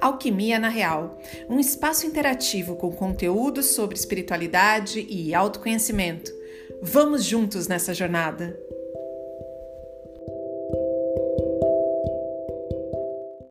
Alquimia na Real, um espaço interativo com conteúdos sobre espiritualidade e autoconhecimento. Vamos juntos nessa jornada!